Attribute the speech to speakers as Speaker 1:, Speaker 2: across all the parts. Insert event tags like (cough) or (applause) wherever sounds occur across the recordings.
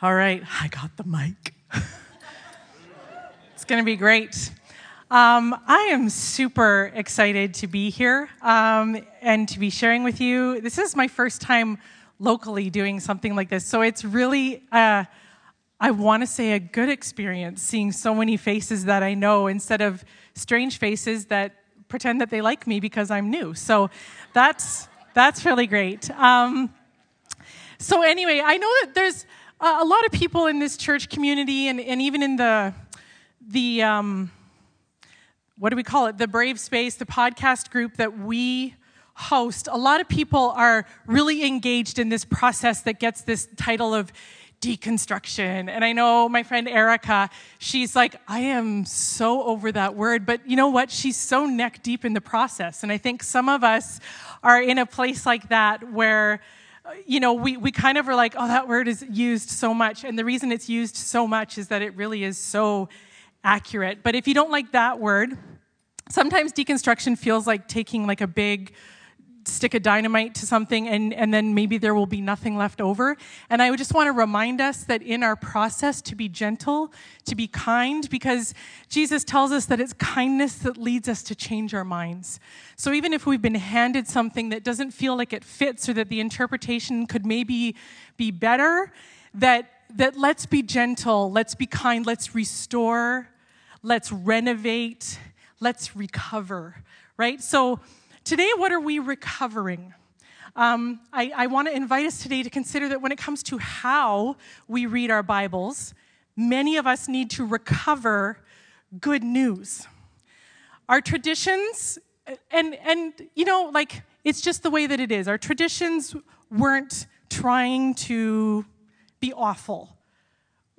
Speaker 1: All right, I got the mic. it's going to be great. Um, I am super excited to be here um, and to be sharing with you. This is my first time locally doing something like this, so it's really, uh, I want to say, a good experience seeing so many faces that I know instead of strange faces that pretend that they like me because I'm new. So that's that's really great. Um, so anyway, I know that there's a lot of people in this church community and, and even in the, the um, what do we call it, the Brave Space, the podcast group that we host, a lot of people are really engaged in this process that gets this title of deconstruction. And I know my friend Erica, she's like, I am so over that word. But you know what? She's so neck deep in the process. And I think some of us are in a place like that where you know, we, we kind of are like, oh, that word is used so much. And the reason it's used so much is that it really is so accurate. But if you don't like that word, sometimes deconstruction feels like taking like a big stick a dynamite to something and, and then maybe there will be nothing left over. And I just want to remind us that in our process to be gentle, to be kind, because Jesus tells us that it's kindness that leads us to change our minds. So even if we've been handed something that doesn't feel like it fits or that the interpretation could maybe be better, that, that let's be gentle, let's be kind, let's restore, let's renovate, let's recover, right? So Today, what are we recovering? Um, I, I want to invite us today to consider that when it comes to how we read our Bibles, many of us need to recover good news. Our traditions, and, and you know, like, it's just the way that it is. Our traditions weren't trying to be awful.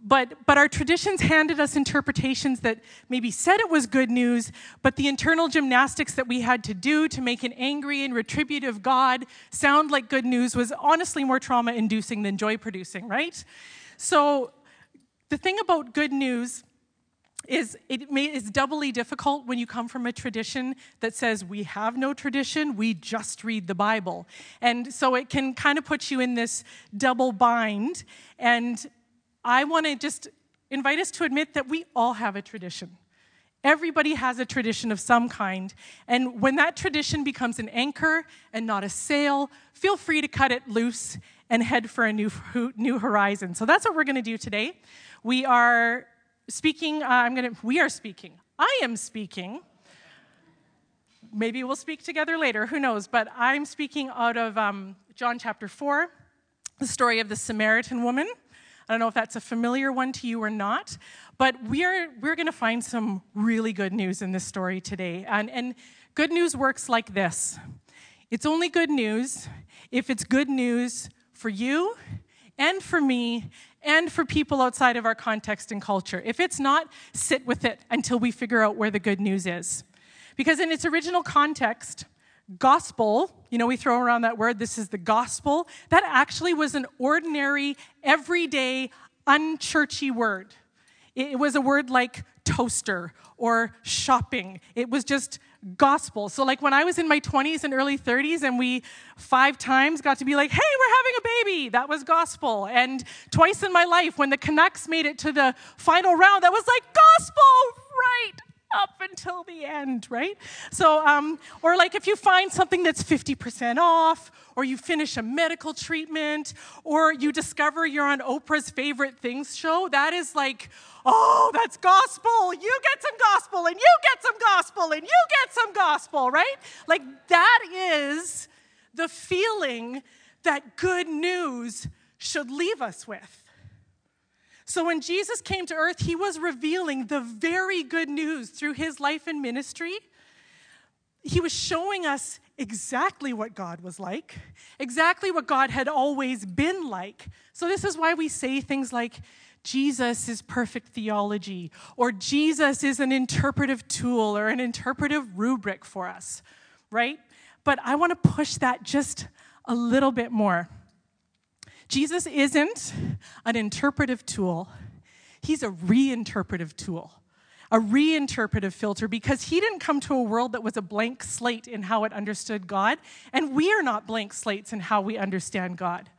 Speaker 1: But, but our traditions handed us interpretations that maybe said it was good news, but the internal gymnastics that we had to do to make an angry and retributive God sound like good news was honestly more trauma inducing than joy producing, right? So the thing about good news is it may, is doubly difficult when you come from a tradition that says we have no tradition, we just read the Bible. And so it can kind of put you in this double bind. And I want to just invite us to admit that we all have a tradition. Everybody has a tradition of some kind. And when that tradition becomes an anchor and not a sail, feel free to cut it loose and head for a new, new horizon. So that's what we're going to do today. We are speaking, uh, I'm going to, we are speaking. I am speaking. Maybe we'll speak together later, who knows? But I'm speaking out of um, John chapter 4, the story of the Samaritan woman. I don't know if that's a familiar one to you or not, but we're, we're going to find some really good news in this story today. And, and good news works like this it's only good news if it's good news for you and for me and for people outside of our context and culture. If it's not, sit with it until we figure out where the good news is. Because in its original context, gospel, you know, we throw around that word, this is the gospel, that actually was an ordinary, everyday, unchurchy word. It was a word like toaster or shopping. It was just gospel. So, like when I was in my 20s and early 30s, and we five times got to be like, hey, we're having a baby, that was gospel. And twice in my life, when the Canucks made it to the final round, that was like gospel, right? Up until the end, right? So, um, or like if you find something that's 50% off, or you finish a medical treatment, or you discover you're on Oprah's favorite things show, that is like, oh, that's gospel. You get some gospel, and you get some gospel, and you get some gospel, right? Like that is the feeling that good news should leave us with. So when Jesus came to earth, he was revealing the very good news through his life and ministry. He was showing us exactly what God was like, exactly what God had always been like. So this is why we say things like, Jesus is perfect theology, or Jesus is an interpretive tool or an interpretive rubric for us, right? But I want to push that just a little bit more. Jesus isn't an interpretive tool, he's a reinterpretive tool, a reinterpretive filter, because he didn't come to a world that was a blank slate in how it understood God, and we are not blank slates in how we understand God.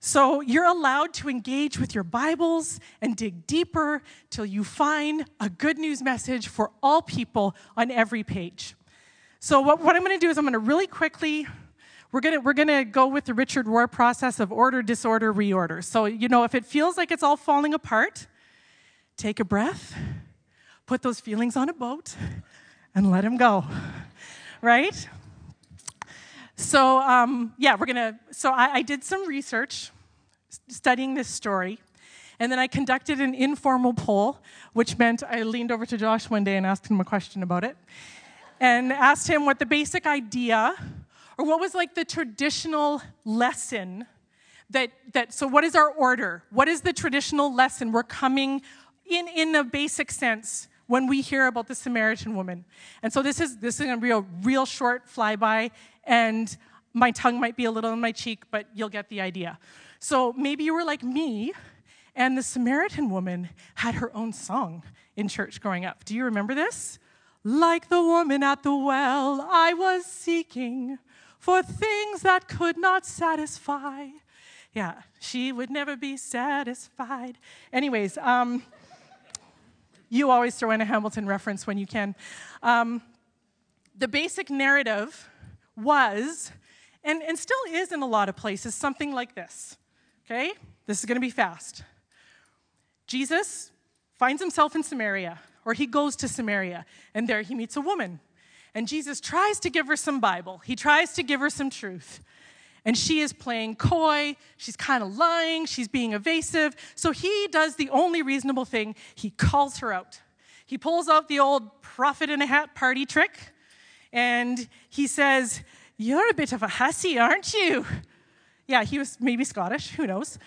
Speaker 1: So you're allowed to engage with your Bibles and dig deeper till you find a good news message for all people on every page. So what, what I'm going to do is I'm going to really quickly we're to we're to go with the Richard Rohr process of order, disorder, reorder. So you know if it feels like it's all falling apart, take a breath, put those feelings on a boat, and let them go. Right? So, um, yeah, we're to. So, I, I did some research studying this story. And then I conducted an informal poll, which meant I leaned over to Josh one day and asked him a question about it. And asked him what the basic idea, or what was like the traditional lesson that, that so what is our order? What is the traditional lesson we're coming in, in a basic sense when we hear about the Samaritan woman? And so this is this is gonna be a real real short flyby, and my tongue might be a little in my cheek, but you'll get the idea. So maybe you were like me, and the Samaritan woman had her own song in church growing up. Do you remember this? Like the woman at the well, I was seeking for things that could not satisfy. Yeah, she would never be satisfied. Anyways, um, you always throw in a Hamilton reference when you can. Um, the basic narrative was, and, and still is in a lot of places, something like this Okay? This is going to be fast. Jesus finds himself in Samaria, or he goes to Samaria, and there he meets a woman. And Jesus tries to give her some Bible, he tries to give her some truth. And she is playing coy, she's kind of lying, she's being evasive. So he does the only reasonable thing he calls her out. He pulls out the old prophet in a hat party trick, and he says, You're a bit of a hussy, aren't you? Yeah, he was maybe Scottish, who knows?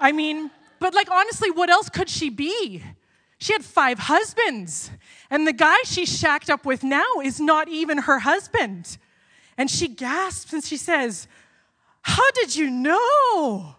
Speaker 1: I mean, but like honestly, what else could she be? She had five husbands, and the guy she's shacked up with now is not even her husband. And she gasps and she says, How did you know?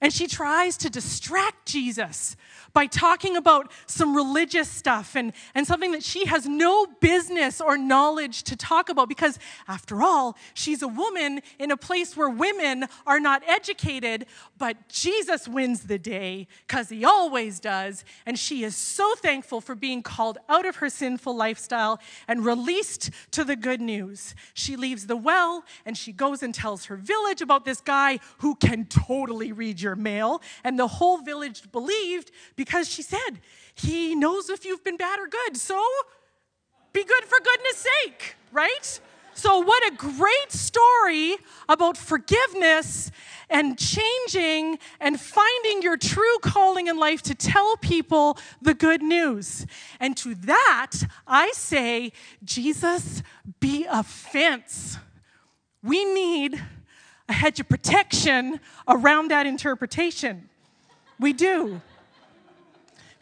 Speaker 1: And she tries to distract Jesus by talking about some religious stuff and, and something that she has no business or knowledge to talk about because, after all, she's a woman in a place where women are not educated, but Jesus wins the day because he always does. And she is so thankful for being called out of her sinful lifestyle and released to the good news. She leaves the well and she goes and tells her village about this guy who can totally read your mail. And the whole village believed because she said, He knows if you've been bad or good. So be good for goodness sake, right? So, what a great story about forgiveness and changing and finding your true calling in life to tell people the good news. And to that, I say, Jesus, be a fence. We need a hedge of protection around that interpretation. We do.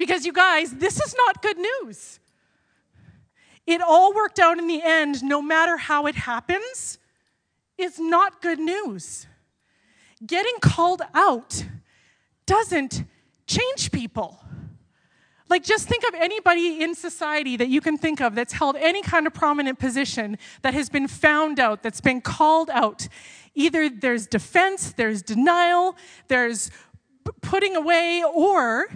Speaker 1: Because, you guys, this is not good news. It all worked out in the end, no matter how it happens, is not good news. Getting called out doesn't change people. Like, just think of anybody in society that you can think of that's held any kind of prominent position that has been found out, that's been called out. Either there's defense, there's denial, there's putting away, or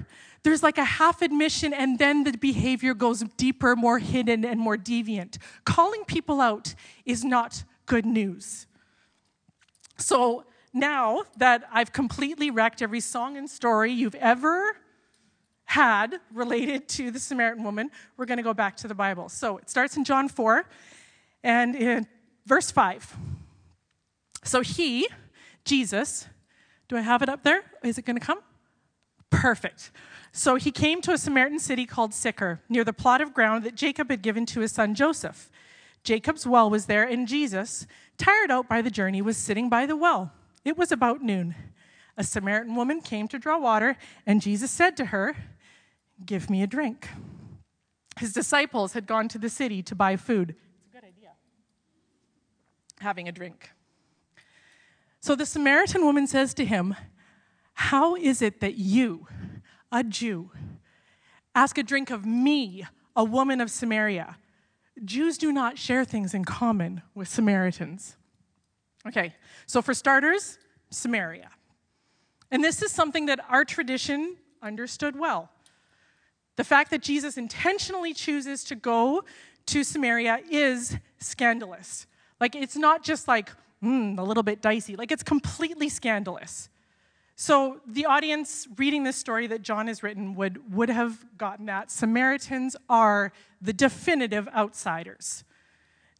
Speaker 1: there's like a half admission and then the behavior goes deeper, more hidden, and more deviant. Calling people out is not good news. So now that I've completely wrecked every song and story you've ever had related to the Samaritan woman, we're going to go back to the Bible. So it starts in John 4 and in verse 5. So he, Jesus, do I have it up there? Is it going to come? Perfect. So he came to a Samaritan city called Sychar, near the plot of ground that Jacob had given to his son Joseph. Jacob's well was there, and Jesus, tired out by the journey, was sitting by the well. It was about noon. A Samaritan woman came to draw water, and Jesus said to her, Give me a drink. His disciples had gone to the city to buy food. It's a good idea. Having a drink. So the Samaritan woman says to him, How is it that you, a Jew, ask a drink of me, a woman of Samaria. Jews do not share things in common with Samaritans. Okay, so for starters, Samaria. And this is something that our tradition understood well. The fact that Jesus intentionally chooses to go to Samaria is scandalous. Like, it's not just like, hmm, a little bit dicey. Like, it's completely scandalous. So, the audience reading this story that John has written would, would have gotten that. Samaritans are the definitive outsiders.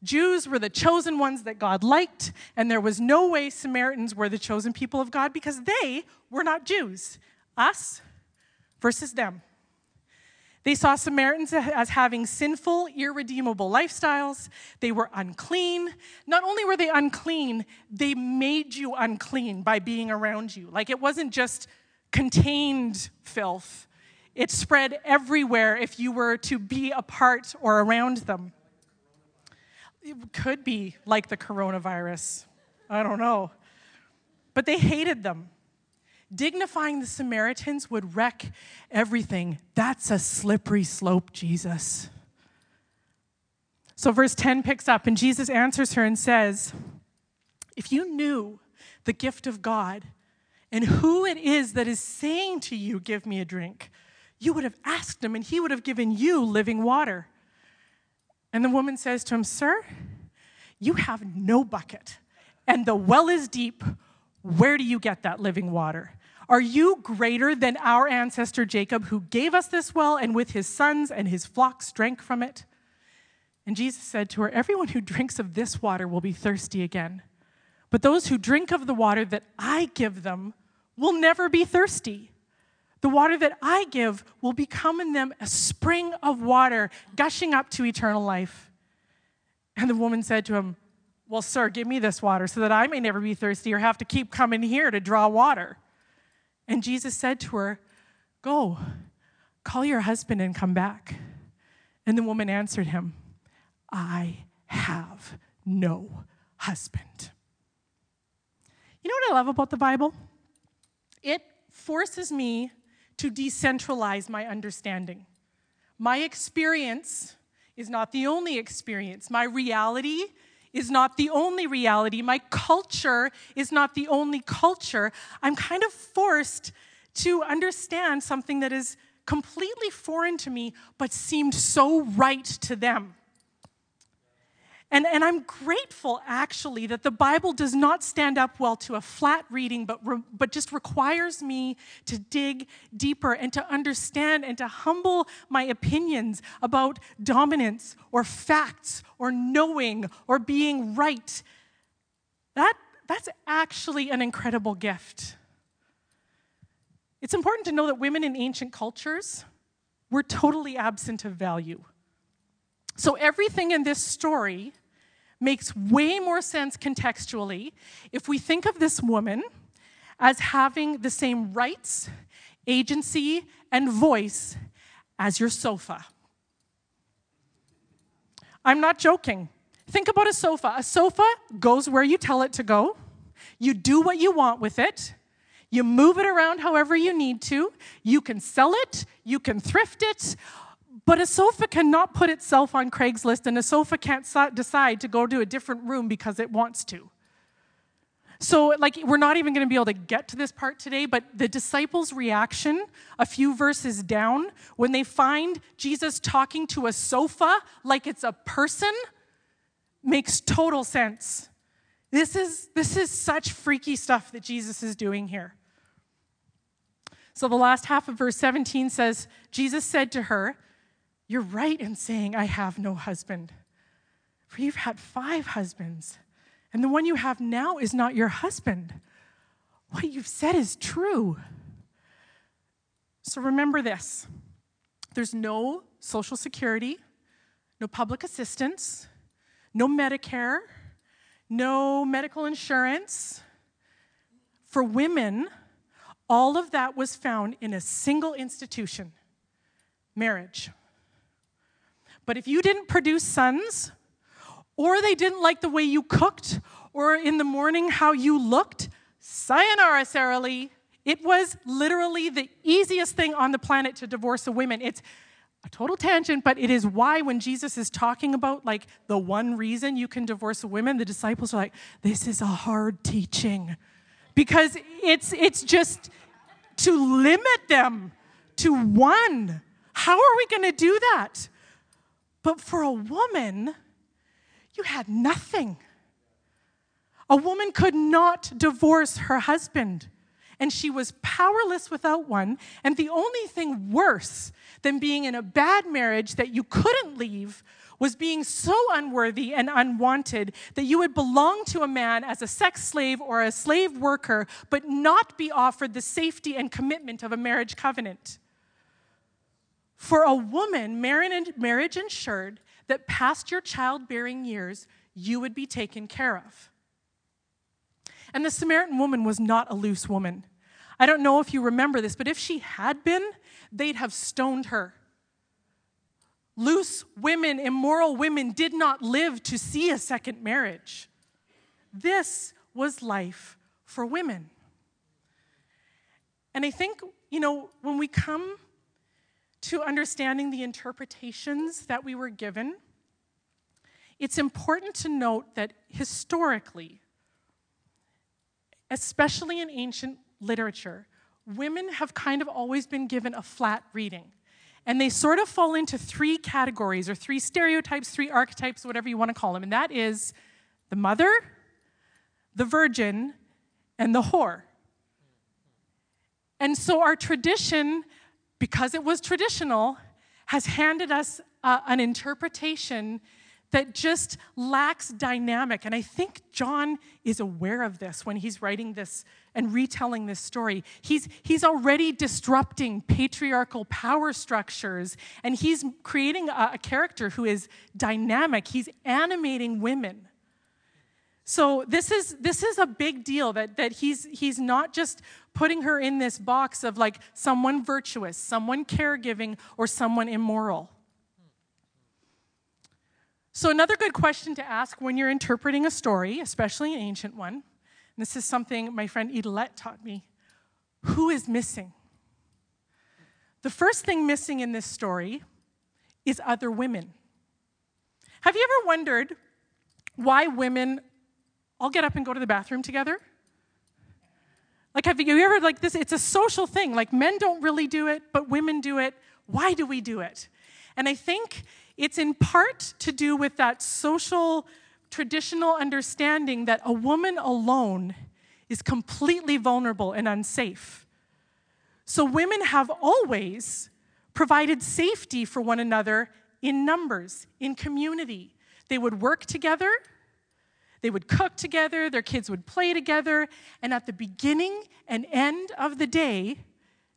Speaker 1: Jews were the chosen ones that God liked, and there was no way Samaritans were the chosen people of God because they were not Jews. Us versus them. They saw Samaritans as having sinful, irredeemable lifestyles. They were unclean. Not only were they unclean, they made you unclean by being around you. Like it wasn't just contained filth, it spread everywhere if you were to be apart or around them. It could be like the coronavirus. I don't know. But they hated them. Dignifying the Samaritans would wreck everything. That's a slippery slope, Jesus. So, verse 10 picks up, and Jesus answers her and says, If you knew the gift of God and who it is that is saying to you, Give me a drink, you would have asked him, and he would have given you living water. And the woman says to him, Sir, you have no bucket, and the well is deep. Where do you get that living water? Are you greater than our ancestor Jacob, who gave us this well and with his sons and his flocks drank from it? And Jesus said to her, Everyone who drinks of this water will be thirsty again. But those who drink of the water that I give them will never be thirsty. The water that I give will become in them a spring of water gushing up to eternal life. And the woman said to him, Well, sir, give me this water so that I may never be thirsty or have to keep coming here to draw water. And Jesus said to her, Go, call your husband and come back. And the woman answered him, I have no husband. You know what I love about the Bible? It forces me to decentralize my understanding. My experience is not the only experience. My reality is not the only reality. My culture is not the only culture. I'm kind of forced to understand something that is completely foreign to me, but seemed so right to them. And, and I'm grateful, actually, that the Bible does not stand up well to a flat reading, but, re, but just requires me to dig deeper and to understand and to humble my opinions about dominance or facts or knowing or being right. That, that's actually an incredible gift. It's important to know that women in ancient cultures were totally absent of value. So, everything in this story makes way more sense contextually if we think of this woman as having the same rights, agency, and voice as your sofa. I'm not joking. Think about a sofa. A sofa goes where you tell it to go. You do what you want with it. You move it around however you need to. You can sell it. You can thrift it. But a sofa cannot put itself on Craigslist, and a sofa can't decide to go to a different room because it wants to. So, like, we're not even going to be able to get to this part today, but the disciples' reaction a few verses down when they find Jesus talking to a sofa like it's a person makes total sense. This is, this is such freaky stuff that Jesus is doing here. So, the last half of verse 17 says, Jesus said to her, you're right in saying, I have no husband. For you've had five husbands, and the one you have now is not your husband. What you've said is true. So remember this there's no Social Security, no public assistance, no Medicare, no medical insurance. For women, all of that was found in a single institution marriage. But if you didn't produce sons, or they didn't like the way you cooked, or in the morning how you looked, sayonara, Sarah Lee. It was literally the easiest thing on the planet to divorce a woman. It's a total tangent, but it is why when Jesus is talking about like the one reason you can divorce a woman, the disciples are like, this is a hard teaching. because it's, it's just to limit them to one. How are we going to do that? But for a woman, you had nothing. A woman could not divorce her husband, and she was powerless without one. And the only thing worse than being in a bad marriage that you couldn't leave was being so unworthy and unwanted that you would belong to a man as a sex slave or a slave worker, but not be offered the safety and commitment of a marriage covenant. For a woman, marriage ensured that past your childbearing years, you would be taken care of. And the Samaritan woman was not a loose woman. I don't know if you remember this, but if she had been, they'd have stoned her. Loose women, immoral women, did not live to see a second marriage. This was life for women. And I think, you know, when we come to understanding the interpretations that we were given, it's important to note that historically, especially in ancient literature, women have kind of always been given a flat reading. And they sort of fall into three categories or three stereotypes, three archetypes, whatever you want to call them. And that is the mother, the virgin, and the whore. And so our tradition because it was traditional, has handed us uh, an interpretation that just lacks dynamic. And I think John is aware of this when he's writing this and retelling this story. He's, he's already disrupting patriarchal power structures, and he's creating a, a character who is dynamic. He's animating women. So this is this is a big deal that that he's he's not just putting her in this box of like someone virtuous, someone caregiving, or someone immoral. So another good question to ask when you're interpreting a story, especially an ancient one, and this is something my friend Idelette taught me, who is missing? The first thing missing in this story is other women. Have you ever wondered why women all get up and go to the bathroom together? Like, have you ever, like this, it's a social thing. Like, men don't really do it, but women do it. Why do we do it? And I think it's in part to do with that social, traditional understanding that a woman alone is completely vulnerable and unsafe. So, women have always provided safety for one another in numbers, in community. They would work together, they would cook together, their kids would play together, and at the beginning and end of the day,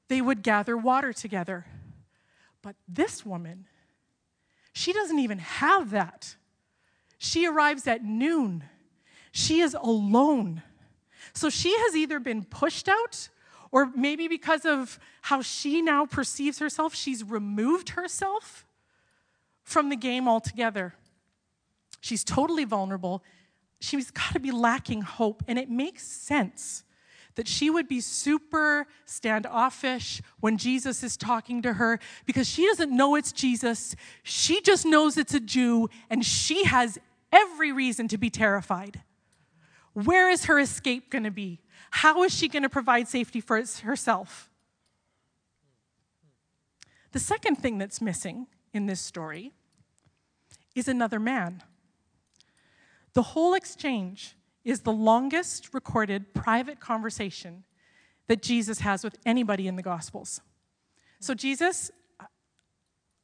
Speaker 1: they would gather water together. But this woman, she doesn't even have that. She arrives at noon. She is alone. So she has either been pushed out, or maybe because of how she now perceives herself, she's removed herself from the game altogether. She's totally vulnerable she's got to be lacking hope. And it makes sense that she would be super standoffish when Jesus is talking to her because she doesn't know it's Jesus. She just knows it's a Jew, and she has every reason to be terrified. Where is her escape going to be? How is she going to provide safety for herself? The second thing that's missing in this story is another man. The whole exchange is the longest recorded private conversation that Jesus has with anybody in the Gospels. So, Jesus,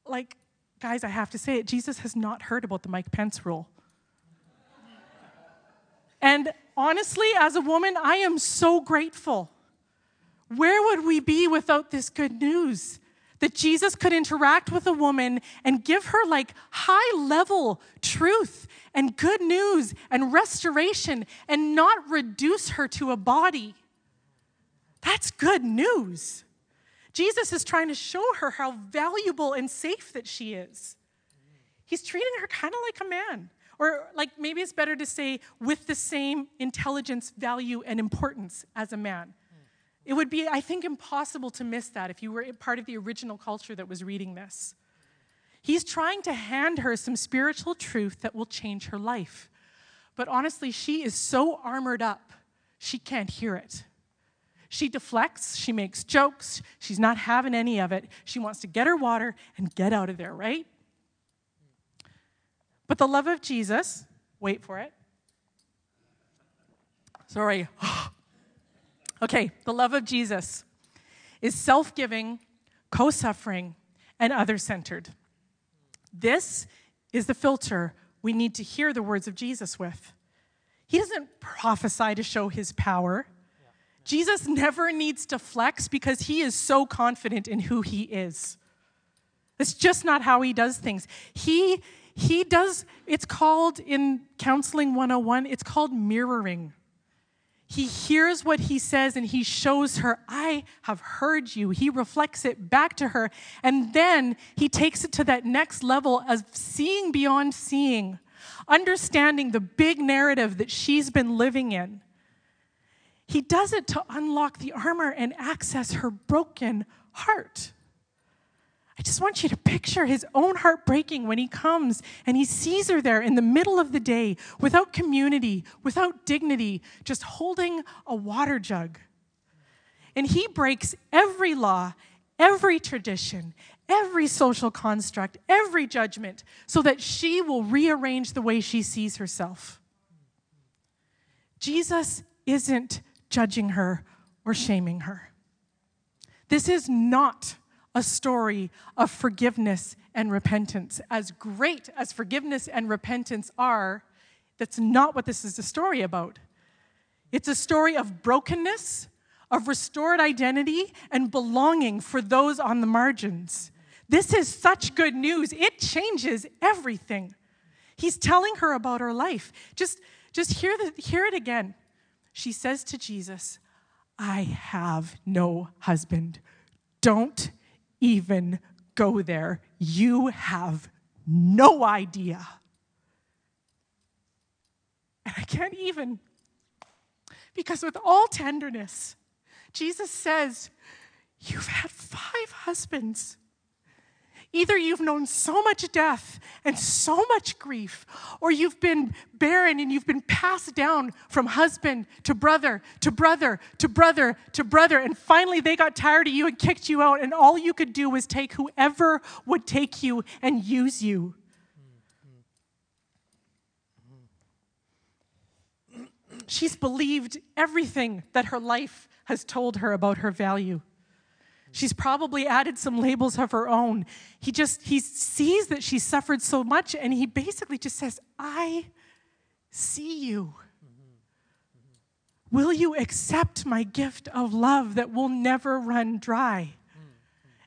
Speaker 1: like, guys, I have to say it, Jesus has not heard about the Mike Pence rule. And honestly, as a woman, I am so grateful. Where would we be without this good news? That Jesus could interact with a woman and give her like high level truth and good news and restoration and not reduce her to a body. That's good news. Jesus is trying to show her how valuable and safe that she is. He's treating her kind of like a man. Or, like, maybe it's better to say, with the same intelligence, value, and importance as a man. It would be, I think, impossible to miss that if you were part of the original culture that was reading this. He's trying to hand her some spiritual truth that will change her life. But honestly, she is so armored up, she can't hear it. She deflects, she makes jokes, she's not having any of it. She wants to get her water and get out of there, right? But the love of Jesus, wait for it. Sorry. (gasps) (laughs) okay, the love of Jesus is self giving, co suffering, and other centered. This is the filter we need to hear the words of Jesus with. He doesn't prophesy to show his power. Jesus never needs to flex because he is so confident in who he is. It's just not how he does things. He he does it's called in counseling 101, it's called mirroring. He hears what he says and he shows her, I have heard you. He reflects it back to her. And then he takes it to that next level of seeing beyond seeing, understanding the big narrative that she's been living in. He does it to unlock the armor and access her broken heart. I just want you to picture his own heart breaking when he comes and he sees her there in the middle of the day without community, without dignity, just holding a water jug. And he breaks every law, every tradition, every social construct, every judgment, so that she will rearrange the way she sees herself. Jesus isn't judging her or shaming her. This is not a story of forgiveness and repentance. As great as forgiveness and repentance are, that's not what this is a story about. It's a story of brokenness, of restored identity, and belonging for those on the margins. This is such good news. It changes everything. He's telling her about her life. Just, just hear, the, hear it again. She says to Jesus, I have no husband. Don't even go there. You have no idea. And I can't even, because with all tenderness, Jesus says, You've had five husbands. Either you've known so much death and so much grief, or you've been barren and you've been passed down from husband to brother to brother to brother to brother. And finally, they got tired of you and kicked you out, and all you could do was take whoever would take you and use you. She's believed everything that her life has told her about her value. She's probably added some labels of her own. He just he sees that she suffered so much and he basically just says, "I see you. Will you accept my gift of love that will never run dry?"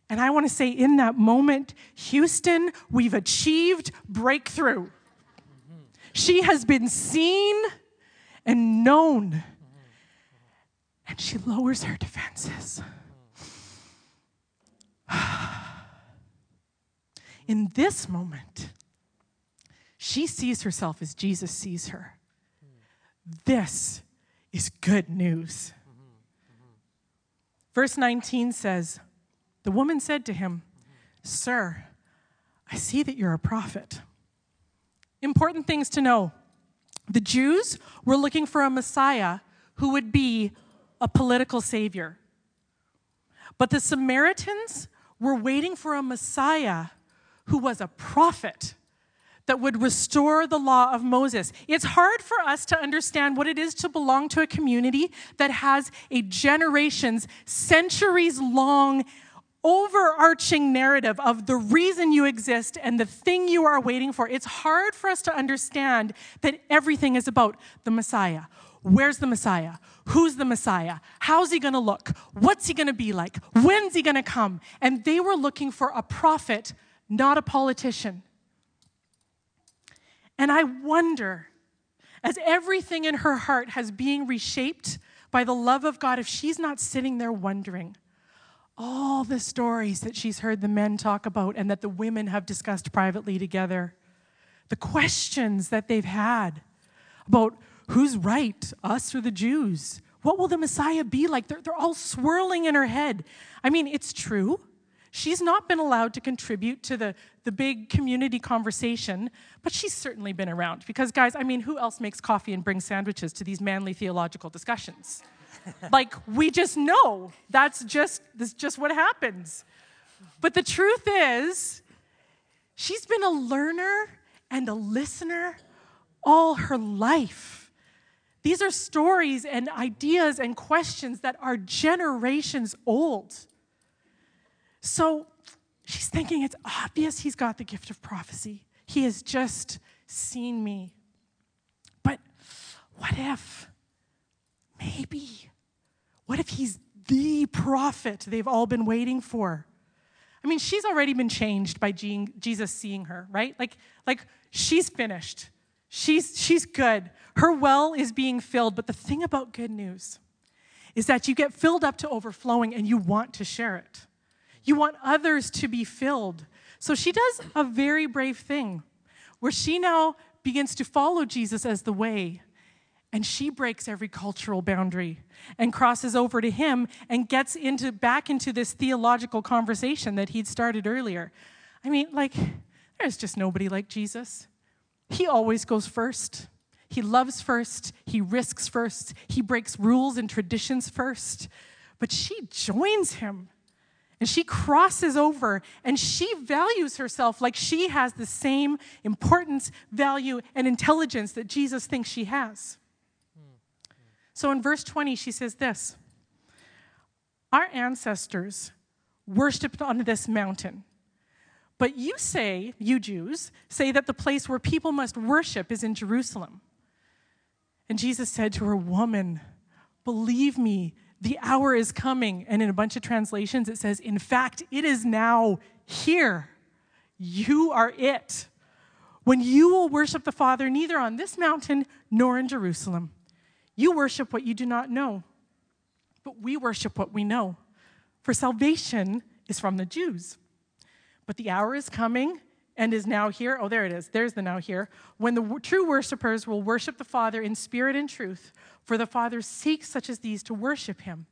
Speaker 1: And I want to say in that moment, Houston, we've achieved breakthrough. She has been seen and known. And she lowers her defenses. (sighs) In this moment, she sees herself as Jesus sees her. This is good news. Verse 19 says, The woman said to him, Sir, I see that you're a prophet. Important things to know. The Jews were looking for a Messiah who would be a political savior. But the Samaritans were waiting for a Messiah who was a prophet that would restore the law of Moses. It's hard for us to understand what it is to belong to a community that has a generations, centuries long, overarching narrative of the reason you exist and the thing you are waiting for. It's hard for us to understand that everything is about the Messiah. Where's the Messiah? Who's the Messiah? How's he gonna look? What's he gonna be like? When's he gonna come? And they were looking for a prophet, not a politician. And I wonder, as everything in her heart has being reshaped by the love of God, if she's not sitting there wondering all the stories that she's heard the men talk about and that the women have discussed privately together, the questions that they've had about Who's right, us or the Jews? What will the Messiah be like? They're, they're all swirling in her head. I mean, it's true. She's not been allowed to contribute to the, the big community conversation, but she's certainly been around. Because, guys, I mean, who else makes coffee and brings sandwiches to these manly theological discussions? (laughs) like we just know that's just that's just what happens. But the truth is, she's been a learner and a listener all her life. These are stories and ideas and questions that are generations old. So she's thinking it's obvious he's got the gift of prophecy. He has just seen me. But what if, maybe, what if he's the prophet they've all been waiting for? I mean, she's already been changed by Jesus seeing her, right? Like, like she's finished. She's, she's good. Her well is being filled. But the thing about good news is that you get filled up to overflowing and you want to share it. You want others to be filled. So she does a very brave thing where she now begins to follow Jesus as the way. And she breaks every cultural boundary and crosses over to him and gets into back into this theological conversation that he'd started earlier. I mean, like, there's just nobody like Jesus. He always goes first. He loves first. He risks first. He breaks rules and traditions first. But she joins him and she crosses over and she values herself like she has the same importance, value, and intelligence that Jesus thinks she has. So in verse 20, she says this Our ancestors worshiped on this mountain. But you say, you Jews, say that the place where people must worship is in Jerusalem. And Jesus said to her, Woman, believe me, the hour is coming. And in a bunch of translations, it says, In fact, it is now here. You are it. When you will worship the Father neither on this mountain nor in Jerusalem. You worship what you do not know, but we worship what we know. For salvation is from the Jews. But the hour is coming and is now here. Oh, there it is. There's the now here. When the w- true worshipers will worship the Father in spirit and truth, for the Father seeks such as these to worship him.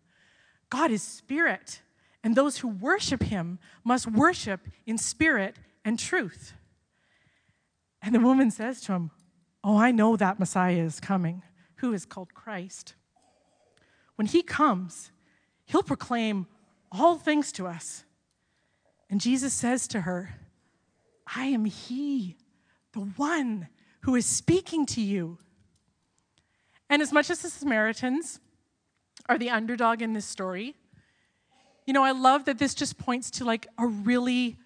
Speaker 1: God is spirit, and those who worship him must worship in spirit and truth. And the woman says to him, Oh, I know that Messiah is coming, who is called Christ. When he comes, he'll proclaim all things to us. And Jesus says to her, I am he, the one who is speaking to you. And as much as the Samaritans are the underdog in this story, you know, I love that this just points to like a really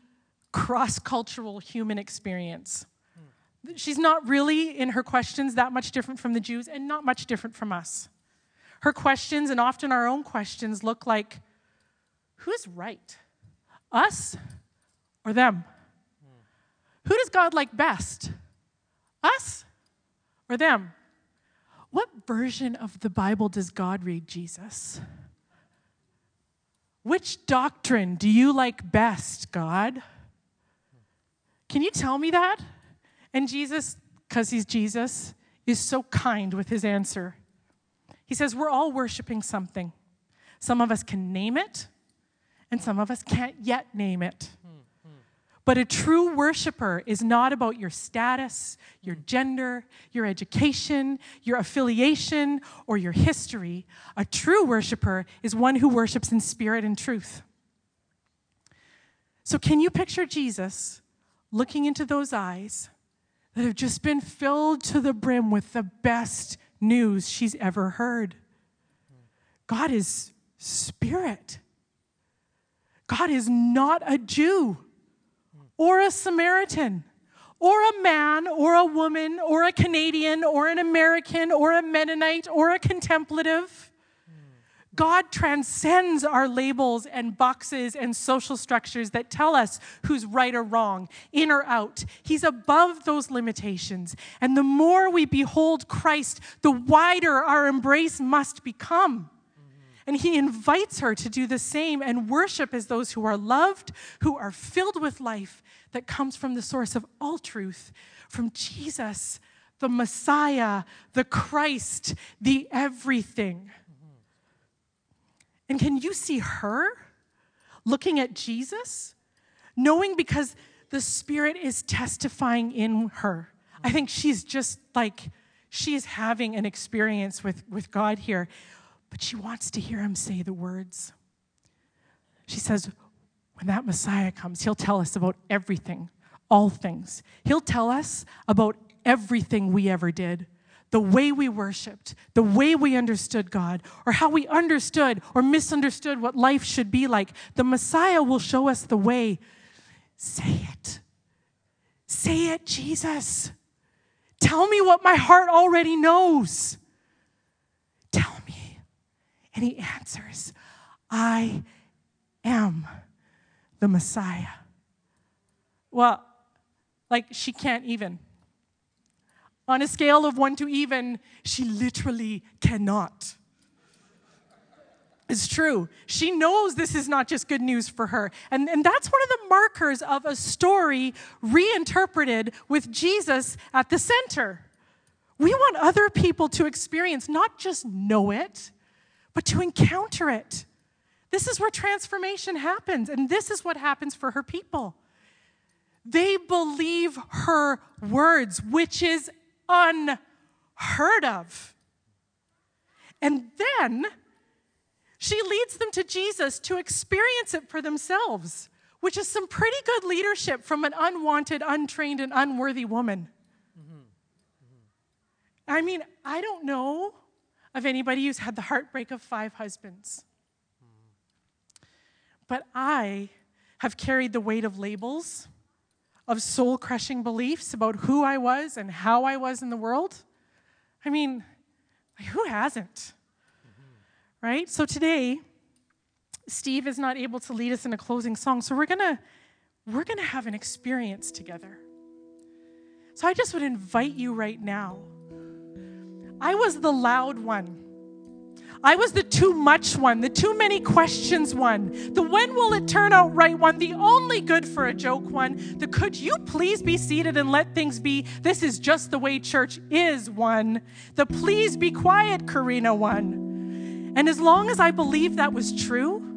Speaker 1: cross cultural human experience. She's not really in her questions that much different from the Jews and not much different from us. Her questions, and often our own questions, look like who's right, us or them? Who does God like best? Us or them? What version of the Bible does God read Jesus? Which doctrine do you like best, God? Can you tell me that? And Jesus, because he's Jesus, is so kind with his answer. He says, We're all worshiping something. Some of us can name it, and some of us can't yet name it. But a true worshiper is not about your status, your gender, your education, your affiliation, or your history. A true worshiper is one who worships in spirit and truth. So, can you picture Jesus looking into those eyes that have just been filled to the brim with the best news she's ever heard? God is spirit. God is not a Jew or a Samaritan or a man or a woman or a Canadian or an American or a Mennonite or a contemplative. God transcends our labels and boxes and social structures that tell us who's right or wrong, in or out. He's above those limitations. And the more we behold Christ, the wider our embrace must become. And he invites her to do the same and worship as those who are loved, who are filled with life that comes from the source of all truth, from Jesus, the Messiah, the Christ, the everything. And can you see her looking at Jesus, knowing because the Spirit is testifying in her? I think she's just like, she's having an experience with, with God here. But she wants to hear him say the words. She says, when that Messiah comes, he'll tell us about everything, all things. He'll tell us about everything we ever did the way we worshiped, the way we understood God, or how we understood or misunderstood what life should be like. The Messiah will show us the way. Say it. Say it, Jesus. Tell me what my heart already knows. And he answers, I am the Messiah. Well, like she can't even. On a scale of one to even, she literally cannot. It's true. She knows this is not just good news for her. And, and that's one of the markers of a story reinterpreted with Jesus at the center. We want other people to experience, not just know it, but to encounter it. This is where transformation happens, and this is what happens for her people. They believe her words, which is unheard of. And then she leads them to Jesus to experience it for themselves, which is some pretty good leadership from an unwanted, untrained, and unworthy woman. Mm-hmm. Mm-hmm. I mean, I don't know of anybody who's had the heartbreak of five husbands. But I have carried the weight of labels of soul crushing beliefs about who I was and how I was in the world? I mean, who hasn't? Mm-hmm. Right? So today, Steve is not able to lead us in a closing song, so we're gonna we're gonna have an experience together. So I just would invite you right now. I was the loud one I was the too much one, the too many questions one, the when will it turn out right one, the only good for a joke one, the could you please be seated and let things be, this is just the way church is one, the please be quiet Karina one. And as long as I believed that was true,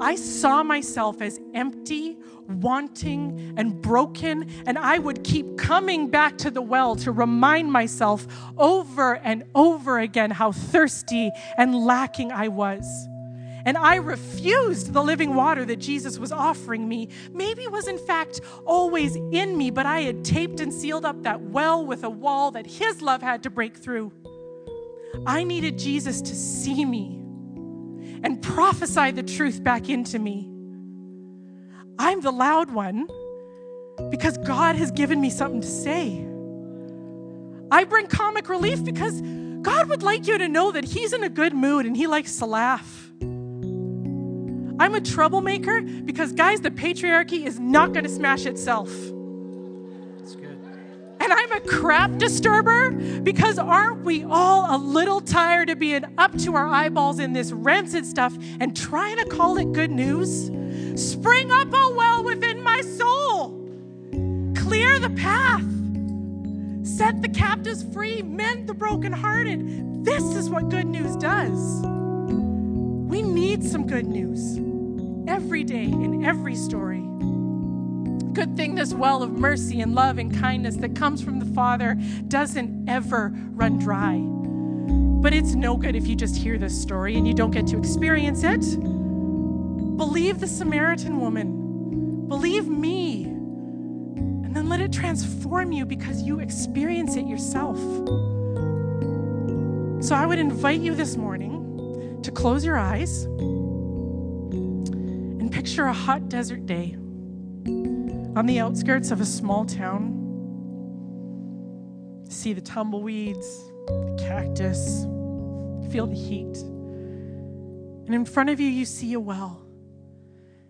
Speaker 1: I saw myself as empty, wanting, and broken, and I would keep coming back to the well to remind myself over and over again how thirsty and lacking I was. And I refused the living water that Jesus was offering me. Maybe was in fact always in me, but I had taped and sealed up that well with a wall that His love had to break through. I needed Jesus to see me and prophesy the truth back into me. I'm the loud one because God has given me something to say. I bring comic relief because God would like you to know that He's in a good mood and He likes to laugh. I'm a troublemaker because, guys, the patriarchy is not going to smash itself. I'm a crap disturber because aren't we all a little tired of being up to our eyeballs in this rancid stuff and trying to call it good news? Spring up a well within my soul. Clear the path. Set the captives free. Mend the brokenhearted. This is what good news does. We need some good news every day in every story good thing this well of mercy and love and kindness that comes from the Father doesn't ever run dry. But it's no good if you just hear this story and you don't get to experience it. Believe the Samaritan woman. Believe me. And then let it transform you because you experience it yourself. So I would invite you this morning to close your eyes and picture a hot desert day on the outskirts of a small town. See the tumbleweeds, the cactus, feel the heat. And in front of you, you see a well.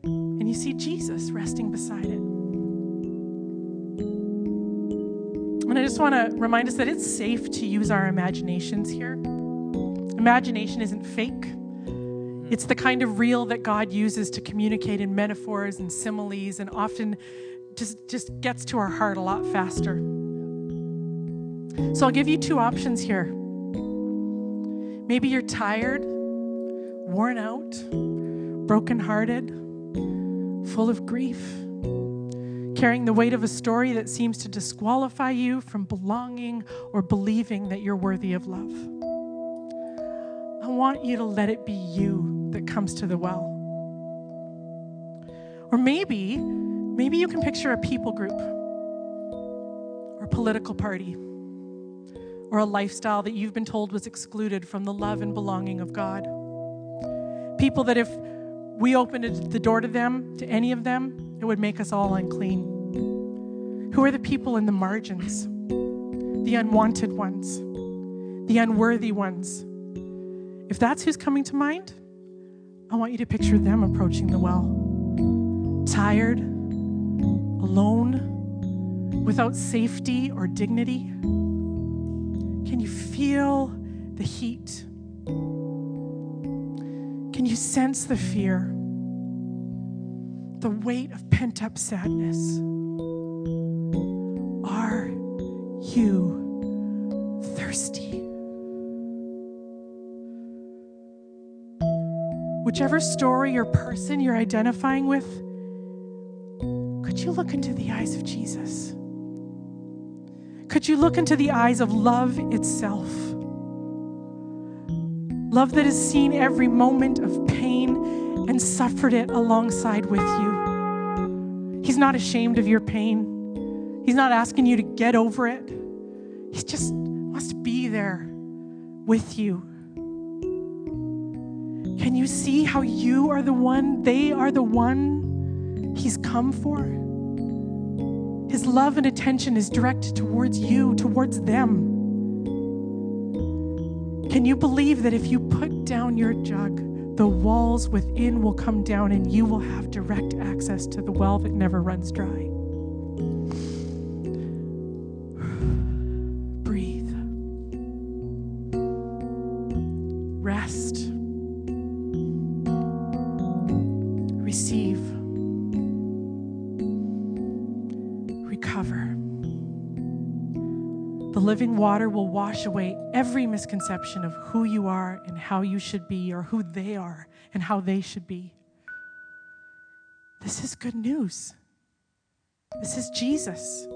Speaker 1: And you see Jesus resting beside it. And I just want to remind us that it's safe to use our imaginations here. Imagination isn't fake. It's the kind of real that God uses to communicate in metaphors and similes and often just, just gets to our heart a lot faster. So I'll give you two options here. Maybe you're tired, worn out, brokenhearted, full of grief, carrying the weight of a story that seems to disqualify you from belonging or believing that you're worthy of love. I want you to let it be you that comes to the well. Or maybe, maybe you can picture a people group or a political party or a lifestyle that you've been told was excluded from the love and belonging of God. People that if we opened the door to them, to any of them, it would make us all unclean. Who are the people in the margins? The unwanted ones, the unworthy ones. If that's who's coming to mind, I want you to picture them approaching the well. Tired, alone, without safety or dignity. Can you feel the heat? Can you sense the fear? The weight of pent up sadness? Are you thirsty? Whichever story or person you're identifying with, you look into the eyes of Jesus? Could you look into the eyes of love itself? Love that has seen every moment of pain and suffered it alongside with you. He's not ashamed of your pain. He's not asking you to get over it. He just wants to be there with you. Can you see how you are the one, they are the one He's come for? His love and attention is directed towards you, towards them. Can you believe that if you put down your jug, the walls within will come down and you will have direct access to the well that never runs dry? Living water will wash away every misconception of who you are and how you should be, or who they are and how they should be. This is good news. This is Jesus.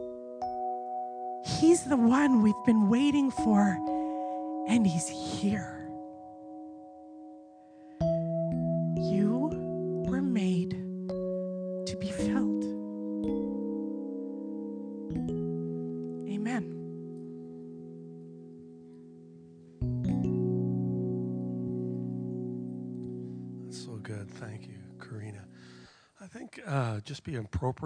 Speaker 1: He's the one we've been waiting for, and He's here. You
Speaker 2: just be appropriate.